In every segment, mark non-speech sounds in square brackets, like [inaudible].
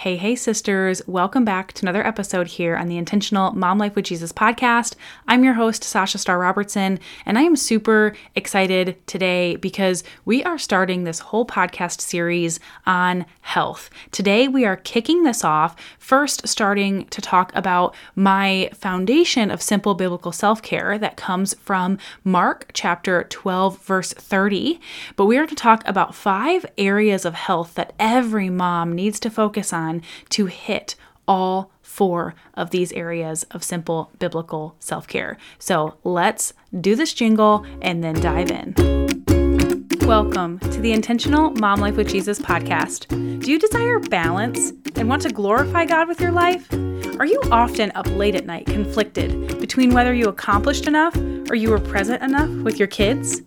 Hey, hey, sisters. Welcome back to another episode here on the Intentional Mom Life with Jesus podcast. I'm your host, Sasha Star Robertson, and I am super excited today because we are starting this whole podcast series on health. Today, we are kicking this off, first, starting to talk about my foundation of simple biblical self care that comes from Mark chapter 12, verse 30. But we are to talk about five areas of health that every mom needs to focus on on to hit all four of these areas of simple biblical self care. So let's do this jingle and then dive in. Welcome to the Intentional Mom Life with Jesus podcast. Do you desire balance and want to glorify God with your life? Are you often up late at night conflicted between whether you accomplished enough or you were present enough with your kids?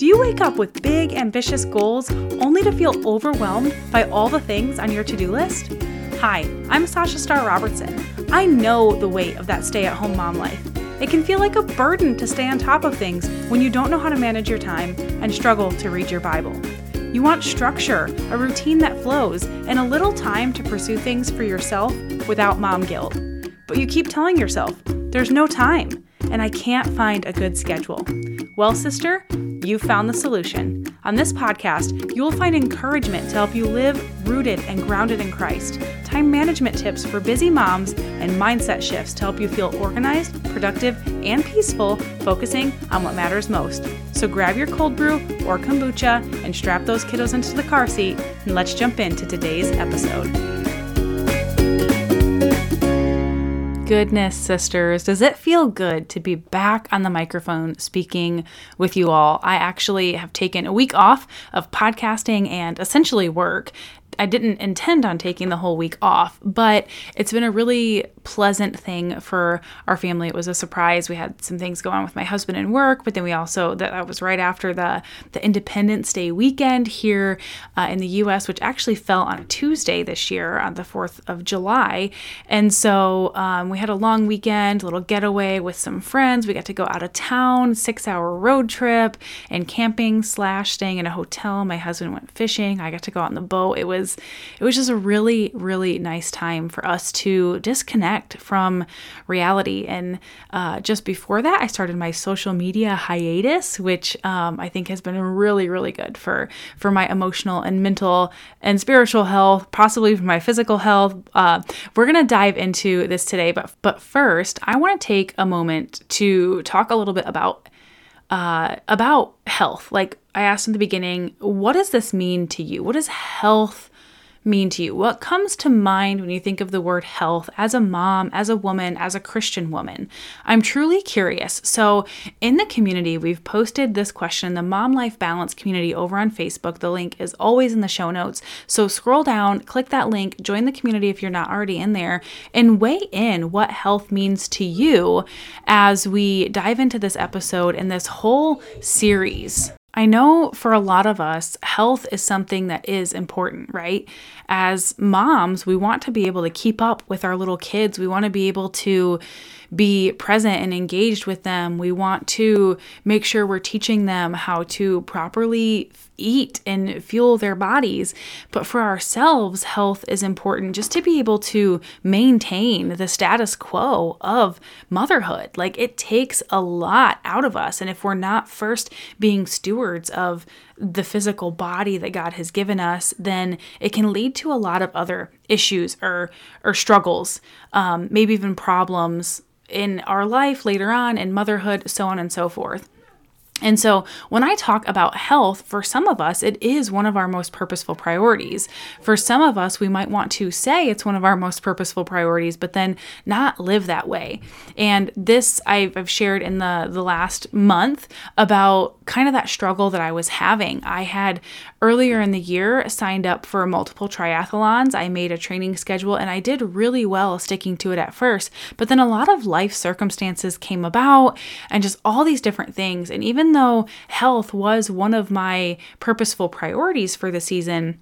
Do you wake up with big, ambitious goals only to feel overwhelmed by all the things on your to do list? Hi, I'm Sasha Star Robertson. I know the weight of that stay at home mom life. It can feel like a burden to stay on top of things when you don't know how to manage your time and struggle to read your Bible. You want structure, a routine that flows, and a little time to pursue things for yourself without mom guilt. But you keep telling yourself, there's no time, and I can't find a good schedule. Well, sister, you found the solution. On this podcast, you will find encouragement to help you live rooted and grounded in Christ, time management tips for busy moms, and mindset shifts to help you feel organized, productive, and peaceful, focusing on what matters most. So grab your cold brew or kombucha and strap those kiddos into the car seat, and let's jump into today's episode. Goodness, sisters, does it feel good to be back on the microphone speaking with you all? I actually have taken a week off of podcasting and essentially work I didn't intend on taking the whole week off, but it's been a really pleasant thing for our family. It was a surprise. We had some things go on with my husband and work, but then we also that, was right after the the Independence Day weekend here uh, in the U.S., which actually fell on a Tuesday this year on the Fourth of July, and so um, we had a long weekend, a little getaway with some friends. We got to go out of town, six hour road trip, and camping slash staying in a hotel. My husband went fishing. I got to go out on the boat. It was was it was just a really really nice time for us to disconnect from reality. And uh, just before that, I started my social media hiatus, which um, I think has been really really good for for my emotional and mental and spiritual health, possibly for my physical health. Uh, we're gonna dive into this today, but but first, I want to take a moment to talk a little bit about uh, about health. Like I asked in the beginning, what does this mean to you? What does health mean to you? What comes to mind when you think of the word health as a mom, as a woman, as a Christian woman? I'm truly curious. So, in the community, we've posted this question the Mom Life Balance community over on Facebook. The link is always in the show notes. So, scroll down, click that link, join the community if you're not already in there, and weigh in what health means to you as we dive into this episode and this whole series I know for a lot of us, health is something that is important, right? As moms, we want to be able to keep up with our little kids. We want to be able to be present and engaged with them. We want to make sure we're teaching them how to properly eat and fuel their bodies. But for ourselves, health is important just to be able to maintain the status quo of motherhood. Like it takes a lot out of us. And if we're not first being stewards of the physical body that God has given us, then it can lead to a lot of other issues or or struggles, um, maybe even problems in our life later on in motherhood, so on and so forth. And so, when I talk about health, for some of us, it is one of our most purposeful priorities. For some of us, we might want to say it's one of our most purposeful priorities, but then not live that way. And this I've shared in the, the last month about kind of that struggle that I was having. I had earlier in the year signed up for multiple triathlons. I made a training schedule and I did really well sticking to it at first. But then a lot of life circumstances came about and just all these different things. And even though health was one of my purposeful priorities for the season,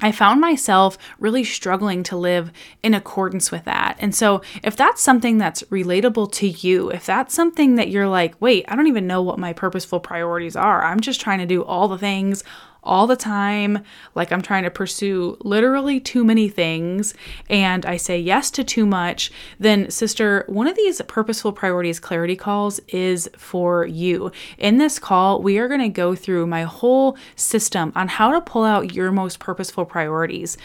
I found myself really struggling to live in accordance with that. And so, if that's something that's relatable to you, if that's something that you're like, wait, I don't even know what my purposeful priorities are, I'm just trying to do all the things all the time, like I'm trying to pursue literally too many things, and I say yes to too much, then, sister, one of these purposeful priorities clarity calls is for you. In this call, we are going to go through my whole system on how to pull out your most purposeful priorities.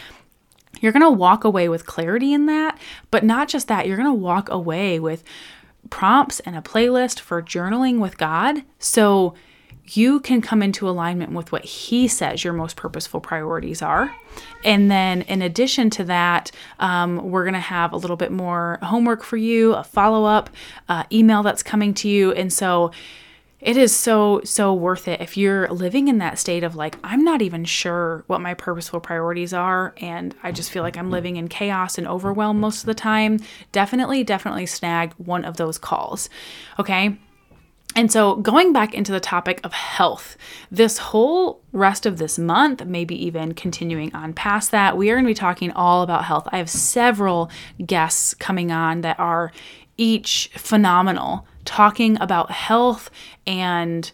You're going to walk away with clarity in that, but not just that, you're going to walk away with prompts and a playlist for journaling with God. So you can come into alignment with what He says your most purposeful priorities are. And then, in addition to that, um, we're going to have a little bit more homework for you, a follow up uh, email that's coming to you. And so, it is so so worth it if you're living in that state of like i'm not even sure what my purposeful priorities are and i just feel like i'm living in chaos and overwhelm most of the time definitely definitely snag one of those calls okay and so, going back into the topic of health, this whole rest of this month, maybe even continuing on past that, we are going to be talking all about health. I have several guests coming on that are each phenomenal talking about health and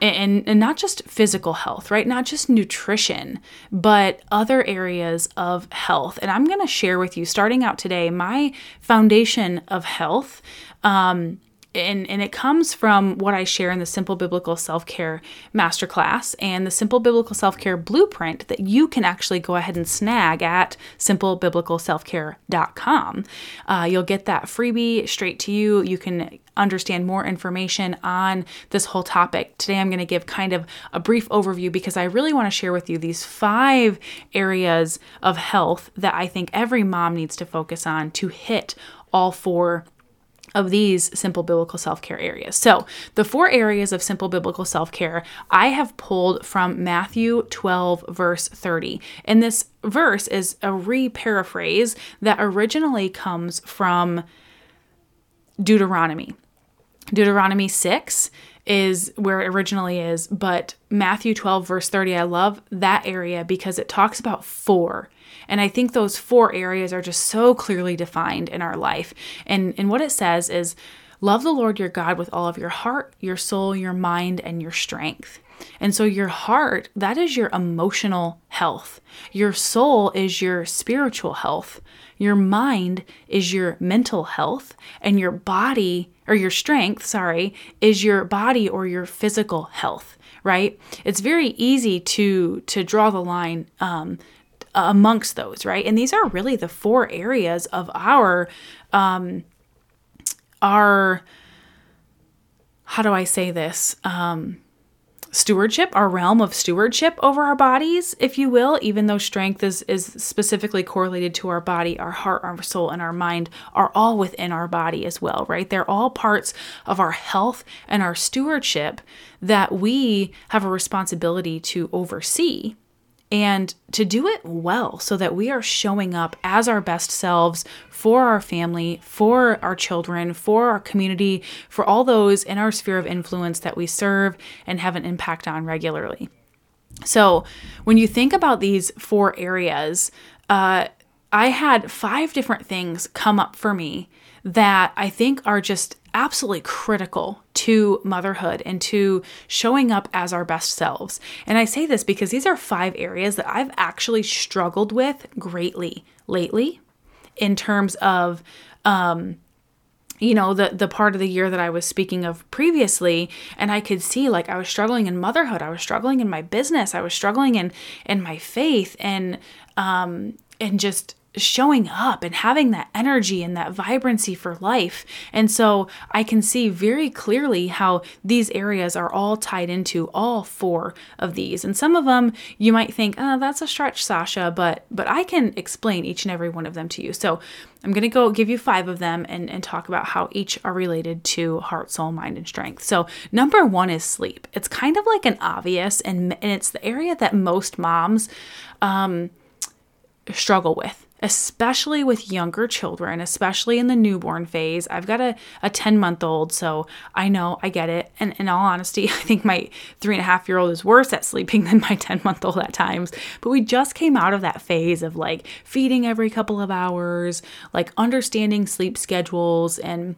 and, and not just physical health, right? Not just nutrition, but other areas of health. And I'm going to share with you, starting out today, my foundation of health. Um, and, and it comes from what I share in the Simple Biblical Self Care Masterclass and the Simple Biblical Self Care Blueprint that you can actually go ahead and snag at simplebiblicalselfcare.com. Uh, you'll get that freebie straight to you. You can understand more information on this whole topic. Today, I'm going to give kind of a brief overview because I really want to share with you these five areas of health that I think every mom needs to focus on to hit all four of these simple biblical self care areas. So, the four areas of simple biblical self care I have pulled from Matthew 12, verse 30. And this verse is a re paraphrase that originally comes from Deuteronomy. Deuteronomy 6 is where it originally is, but Matthew 12, verse 30, I love that area because it talks about four. And I think those four areas are just so clearly defined in our life. And, and what it says is love the Lord your God with all of your heart, your soul, your mind, and your strength. And so, your heart, that is your emotional health. Your soul is your spiritual health. Your mind is your mental health. And your body, or your strength, sorry, is your body or your physical health, right? It's very easy to, to draw the line um, amongst those, right? And these are really the four areas of our um our how do I say this? Um stewardship, our realm of stewardship over our bodies, if you will, even though strength is is specifically correlated to our body, our heart, our soul, and our mind are all within our body as well, right? They're all parts of our health and our stewardship that we have a responsibility to oversee and to do it well so that we are showing up as our best selves for our family, for our children, for our community, for all those in our sphere of influence that we serve and have an impact on regularly. So, when you think about these four areas, uh, I had five different things come up for me that I think are just absolutely critical to motherhood and to showing up as our best selves. And I say this because these are five areas that I've actually struggled with greatly lately in terms of um you know the the part of the year that I was speaking of previously. And I could see like I was struggling in motherhood. I was struggling in my business. I was struggling in in my faith and um and just showing up and having that energy and that vibrancy for life. And so I can see very clearly how these areas are all tied into all four of these. And some of them you might think, oh, that's a stretch, Sasha, but but I can explain each and every one of them to you. So I'm going to go give you five of them and, and talk about how each are related to heart, soul, mind, and strength. So, number one is sleep. It's kind of like an obvious, and, and it's the area that most moms um, struggle with especially with younger children, especially in the newborn phase. I've got a, a 10 month old, so I know I get it. And in all honesty, [laughs] I think my three and a half year old is worse at sleeping [laughs] than my 10 month old at times. But we just came out of that phase of like feeding every couple of hours, like understanding sleep schedules and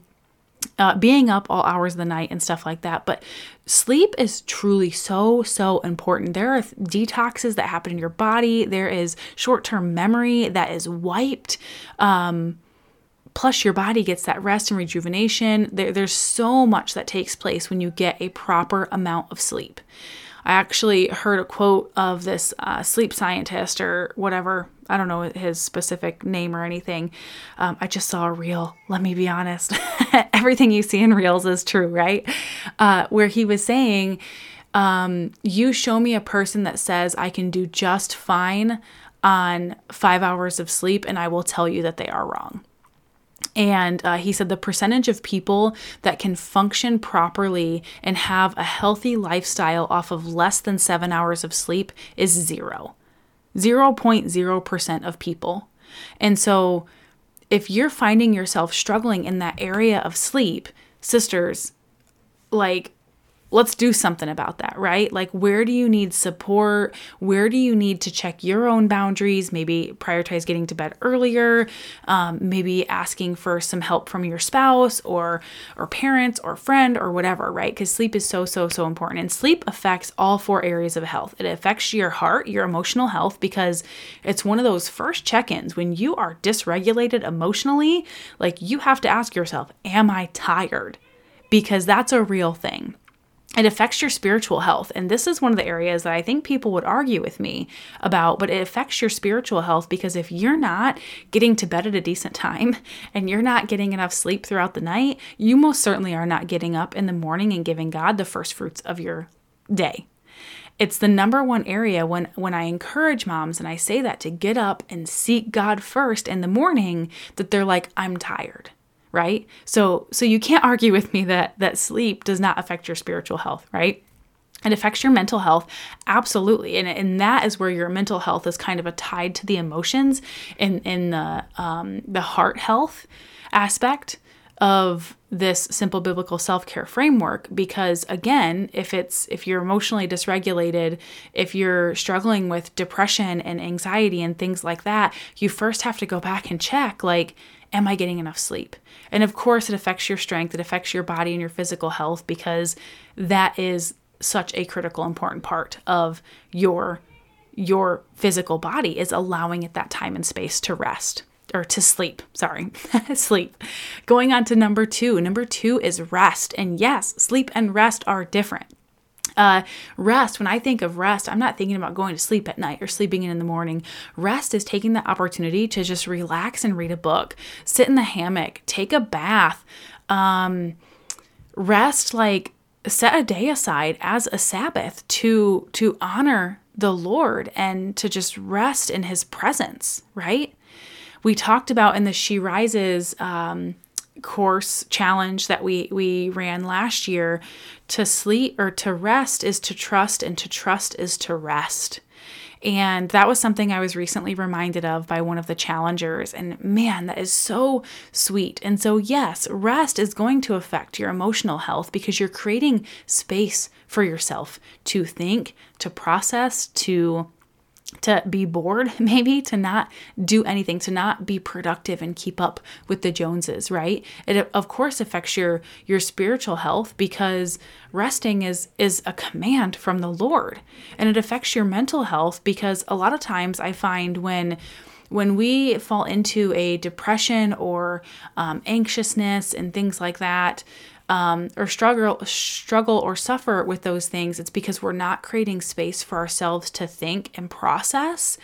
uh, being up all hours of the night and stuff like that. But sleep is truly so, so important. There are detoxes that happen in your body, there is short term memory that is wiped. Um, plus, your body gets that rest and rejuvenation. There, there's so much that takes place when you get a proper amount of sleep. I actually heard a quote of this uh, sleep scientist or whatever. I don't know his specific name or anything. Um, I just saw a reel. Let me be honest. [laughs] Everything you see in reels is true, right? Uh, where he was saying, um, You show me a person that says I can do just fine on five hours of sleep, and I will tell you that they are wrong. And uh, he said the percentage of people that can function properly and have a healthy lifestyle off of less than seven hours of sleep is zero. 0.0% of people. And so if you're finding yourself struggling in that area of sleep, sisters, like let's do something about that, right? Like, where do you need support? Where do you need to check your own boundaries? Maybe prioritize getting to bed earlier. Um, maybe asking for some help from your spouse or or parents or friend or whatever, right? Because sleep is so so so important, and sleep affects all four areas of health. It affects your heart, your emotional health, because it's one of those first check-ins when you are dysregulated emotionally. Like, you have to ask yourself, "Am I tired?" Because that's a real thing it affects your spiritual health. And this is one of the areas that I think people would argue with me about, but it affects your spiritual health because if you're not getting to bed at a decent time [laughs] and you're not getting enough sleep throughout the night, you most certainly are not getting up in the morning and giving God the first fruits of your day. It's the number one area when when I encourage moms and I say that to get up and seek God first in the morning that they're like I'm tired right? So so you can't argue with me that that sleep does not affect your spiritual health, right? It affects your mental health, absolutely, and, and that is where your mental health is kind of a tied to the emotions in in the um, the heart health aspect of this simple biblical self-care framework because again if it's if you're emotionally dysregulated if you're struggling with depression and anxiety and things like that you first have to go back and check like am I getting enough sleep? And of course, it affects your strength, it affects your body and your physical health because that is such a critical important part of your your physical body is allowing it that time and space to rest or to sleep. Sorry, [laughs] sleep. Going on to number two. Number two is rest. And yes, sleep and rest are different. Uh, rest, when I think of rest, I'm not thinking about going to sleep at night or sleeping in in the morning. Rest is taking the opportunity to just relax and read a book, sit in the hammock, take a bath, um, rest like set a day aside as a Sabbath to to honor the Lord and to just rest in His presence, right? We talked about in the She Rises um, course challenge that we we ran last year to sleep or to rest is to trust and to trust is to rest and that was something I was recently reminded of by one of the challengers. And man, that is so sweet. And so, yes, rest is going to affect your emotional health because you're creating space for yourself to think, to process, to to be bored, [laughs] maybe to not do anything, to not be productive and keep up with the Joneses, right? It of course affects your your spiritual health because resting is is a command from the Lord. And it affects your mental health because a lot of times I find when when we fall into a depression or um, anxiousness and things like that, um, or struggle struggle or suffer with those things it's because we're not creating space for ourselves to think and process.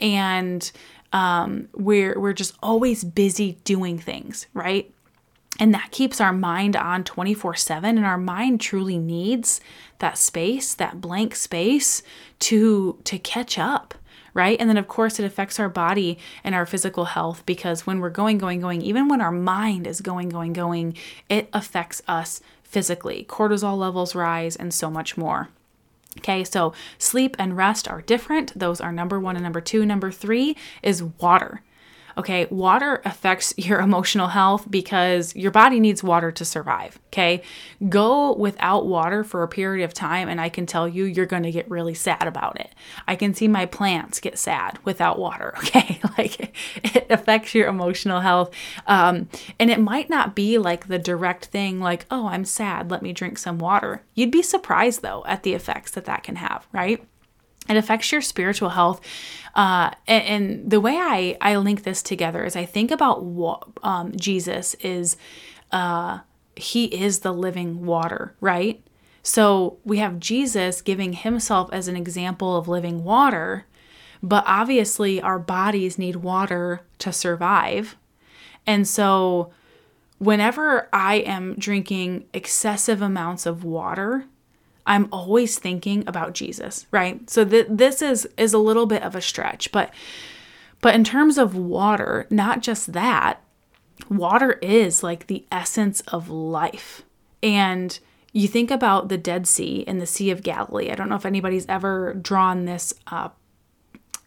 And um, we're we're just always busy doing things right? And that keeps our mind on 24 7 and our mind truly needs that space that blank space to to catch up right? And then, of course, it affects our body and our physical health because when we're going, going, going, even when our mind is going, going, going, it affects us physically. Cortisol levels rise and so much more. Okay, so sleep and rest are different. Those are number one and number two. Number three is water. Okay, water affects [laughs] your emotional health because your body needs water to survive. Okay, go without water for a period of time, and I can tell you, you're going to get really sad about it. I can see my plants get sad without water. [laughs] Okay, [laughs] like it affects your emotional health. Um, and it might not be like the direct thing, like, oh, I'm sad, let me drink some water. You'd be surprised though at the effects that that can have, right? It affects your spiritual health. Uh, and, and, the way I, I link this together is i think about what um, jesus is uh, he is the living water right? So we have jesus giving himself as an example of living water but obviously our bodies need water to survive. And so whenever i am drinking excessive amounts of water I'm always thinking about Jesus, right? So th- this is is a little bit of a stretch, but but in terms of water, not just that, water is like the essence of life. And you think about the Dead Sea and the Sea of Galilee. I don't know if anybody's ever drawn this uh,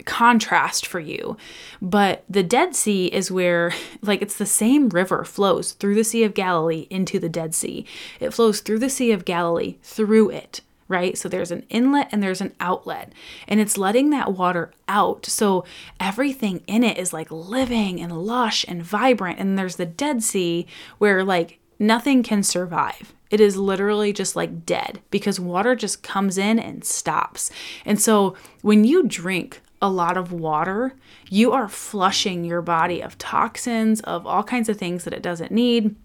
contrast for you, but the Dead Sea is where, [laughs] like, it's the same river flows through the Sea of Galilee into the Dead Sea. It flows through the Sea of Galilee through it right? So there's an inlet and there's an outlet, and it's letting that water out. So everything in it is like living and lush and vibrant. And there's the Dead Sea where like nothing can survive. It is literally just like dead because water just comes in and stops. And so when you drink a lot of water, you are flushing your body of toxins, of all kinds of things that it doesn't need.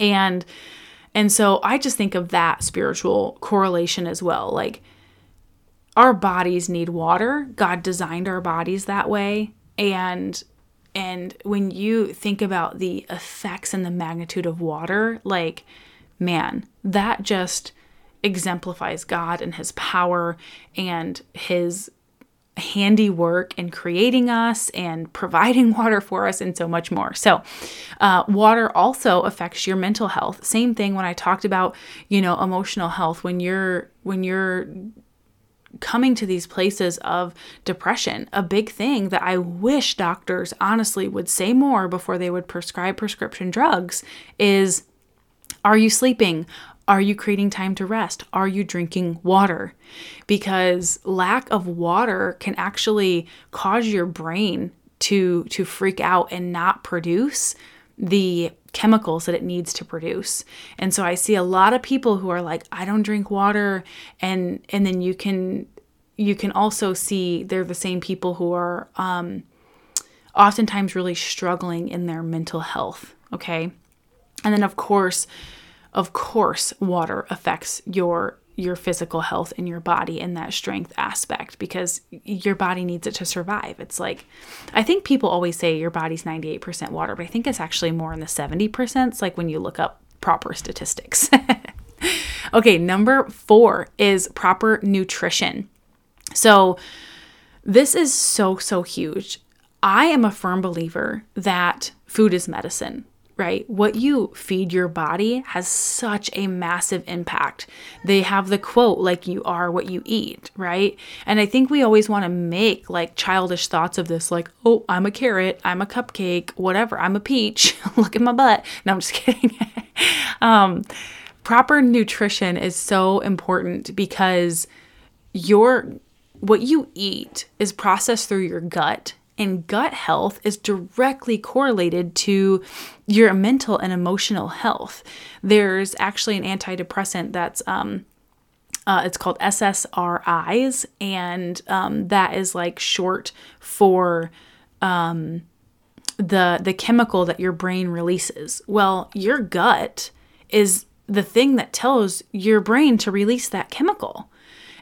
And and so I just think of that spiritual correlation as well. Like our bodies need water. God designed our bodies that way. And and when you think about the effects and the magnitude of water, like man, that just exemplifies God and his power and his handiwork in creating us and providing [laughs] water for us and so much more. So, uh, water also affects your mental health. Same thing when I talked about, you know, emotional health when you're when you're coming to these places of depression. A big thing that I wish doctors honestly would say more before they would prescribe prescription drugs is are you sleeping? Are you creating time to rest? Are you drinking water? Because lack of water can actually cause your brain to to freak out and not produce the chemicals that it needs to produce. And so I see a lot of people who are like I don't drink water and and then you can you can also see they're the same people who are um oftentimes really struggling in their mental health, okay? And then of course of course water affects your your physical health in your body and that strength aspect because your body needs it to survive. It's like I think people always say your body's 98% water, but I think it's actually more in the 70%. It's like when you look up proper statistics. [laughs] okay, number 4 is proper nutrition. So this is so so huge. I am a firm believer that food is medicine right? What you feed your body has such a massive impact. They have the quote, like, you are what you eat, right? And I think we always want to make like childish thoughts of this, like, oh, I'm a carrot, I'm a cupcake, whatever, I'm a peach, [laughs] look at my butt. No, I'm just [laughs] kidding. um, proper nutrition is so important because your what you eat is processed through your gut and gut health is directly correlated to your mental and emotional health. There's actually an antidepressant that's um, uh, it's called SSRIs, and um, that is like short for um, the the chemical that your brain releases. Well, your gut is the thing that tells your brain to release that chemical.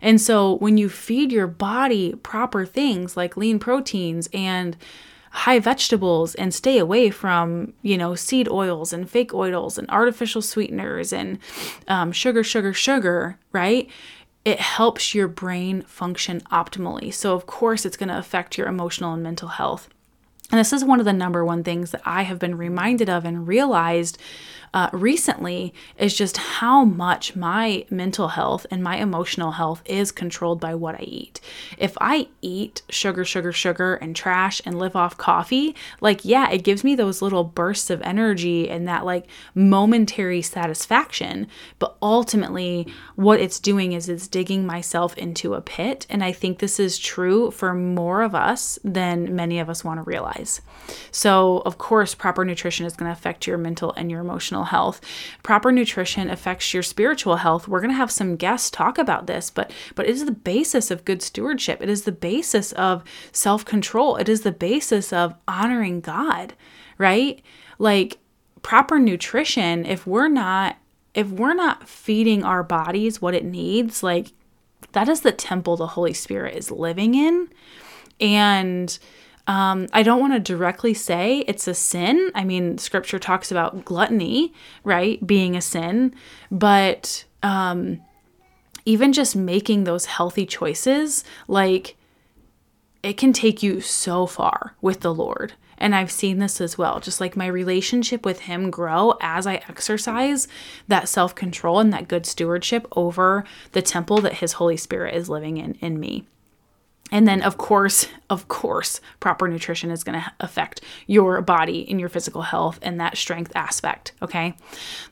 And so when you feed your body proper things like lean proteins and high vegetables and stay away from, you know, seed oils and fake oils and artificial sweeteners and um, sugar, sugar, sugar, right? It helps your brain function optimally. So, of course, it's going to affect your emotional and mental health. And this is one of the number one things that I have been reminded of and realized uh, recently is just how much my mental health and my emotional health is controlled by what I eat. If I eat sugar, sugar, sugar, and trash and live off coffee, like, yeah, it gives me those little bursts of energy and that like momentary satisfaction. But ultimately, what it's doing is it's digging myself into a pit. And I think this is true for more of us than many of us want to realize. So, of course, proper nutrition is going to affect your mental and your emotional health. Proper nutrition affects your spiritual health. We're going to have some guests talk about this, but but it is the basis of good stewardship. It is the basis of self-control. It is the basis of honoring God, right? Like proper nutrition, if we're not if we're not feeding our bodies what it needs, like that is the temple the Holy Spirit is living in. And um, I don't want to directly say it's a sin. I mean, scripture talks about gluttony, right, being a sin, but um, even just making those healthy choices, like it can take you so far with the Lord. And I've seen this as well. Just like my relationship with Him grow as I exercise that self control and that good stewardship over the temple that His Holy Spirit is living in in me. And then, of course, of course, proper nutrition is going to affect your body and your physical health and that strength aspect. Okay.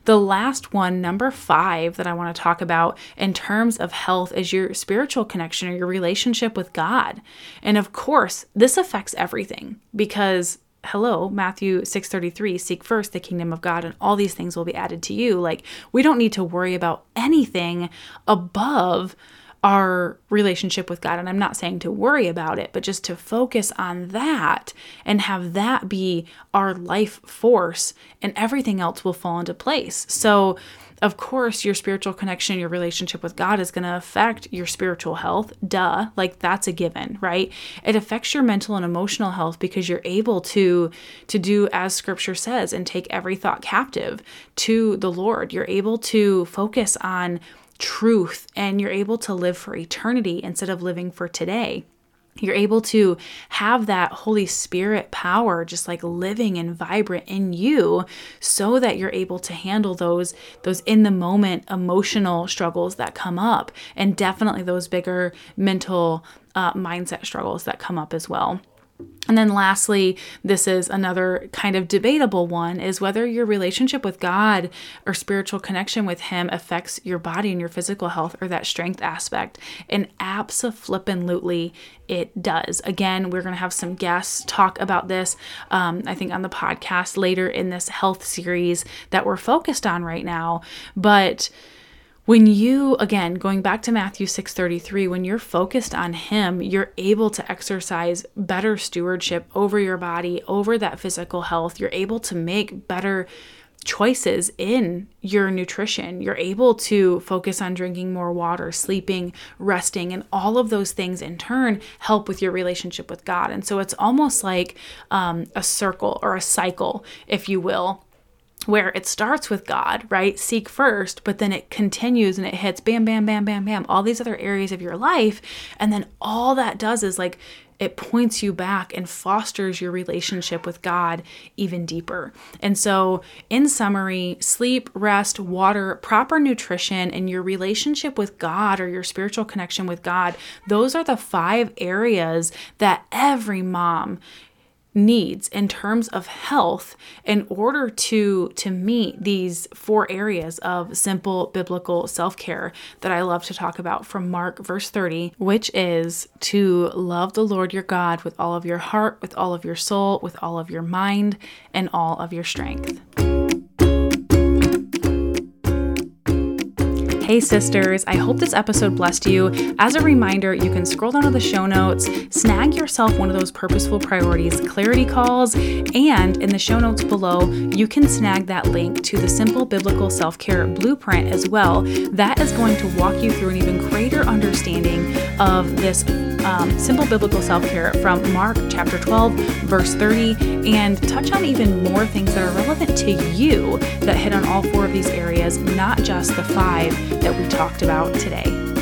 The last one, number five, that I want to talk about in terms of health is your spiritual connection or your relationship with God. And of course, this affects everything because hello matthew 6.33 seek first the kingdom of god and all these things will be added to you like we don't need to worry about anything above our relationship with God. And I'm not saying to worry about it, but just to focus on that and have that be our life force, and everything else will fall into place. So, of course, your spiritual connection, your relationship with God is going to affect your spiritual health. Duh, like that's a given, right? It affects your mental and emotional health because you're able to to do as scripture says and take every thought captive to the Lord. You're able to focus on truth and you're able to live for eternity instead of living for today. You're able to have that Holy Spirit power just like living and vibrant in you so that you're able to handle those those in the moment emotional struggles that come up and definitely those bigger mental uh, mindset struggles that come up as well. And then lastly, this is another kind of debatable one is whether your relationship with God or spiritual connection with him affects your body and your physical health or that strength aspect. And absolutely it does. Again, we're going to have some guests talk about this, um, I think, on the podcast later in this health series that we're focused on right now. But when you again going back to Matthew 6:33 when you're focused on him you're able to exercise better stewardship over your body over that physical health. You're able to make better choices in your nutrition. You're able to focus on drinking more water sleeping resting and all of those things in turn help with your relationship with God. And so it's almost like um, a circle or a cycle if you will where it starts with God, right? Seek first, but then it continues and it hits bam, bam, bam, bam, bam, all these other areas of your life. And then all that does is like it points you back and fosters your relationship with God even deeper. And so, in summary, sleep, rest, water, proper nutrition, and your relationship with God or your spiritual connection with God, those are the five areas that every mom needs in terms of health in order to to meet these four areas of simple biblical self-care that I love to talk about from Mark verse 30 which is to love the Lord your God with all of your heart with all of your soul with all of your mind and all of your strength. Hey, sisters, I hope this episode blessed you. As a reminder, you can scroll down to the show notes, snag yourself one of those purposeful priorities clarity calls, and in the show notes below, you can snag that link to the Simple Biblical Self Care Blueprint as well. That is going to walk you through an even greater understanding of this um, simple biblical self care from Mark chapter 12, verse 30, and touch on even more things that are relevant to you that hit on all four of these areas, not just the five that we talked about today.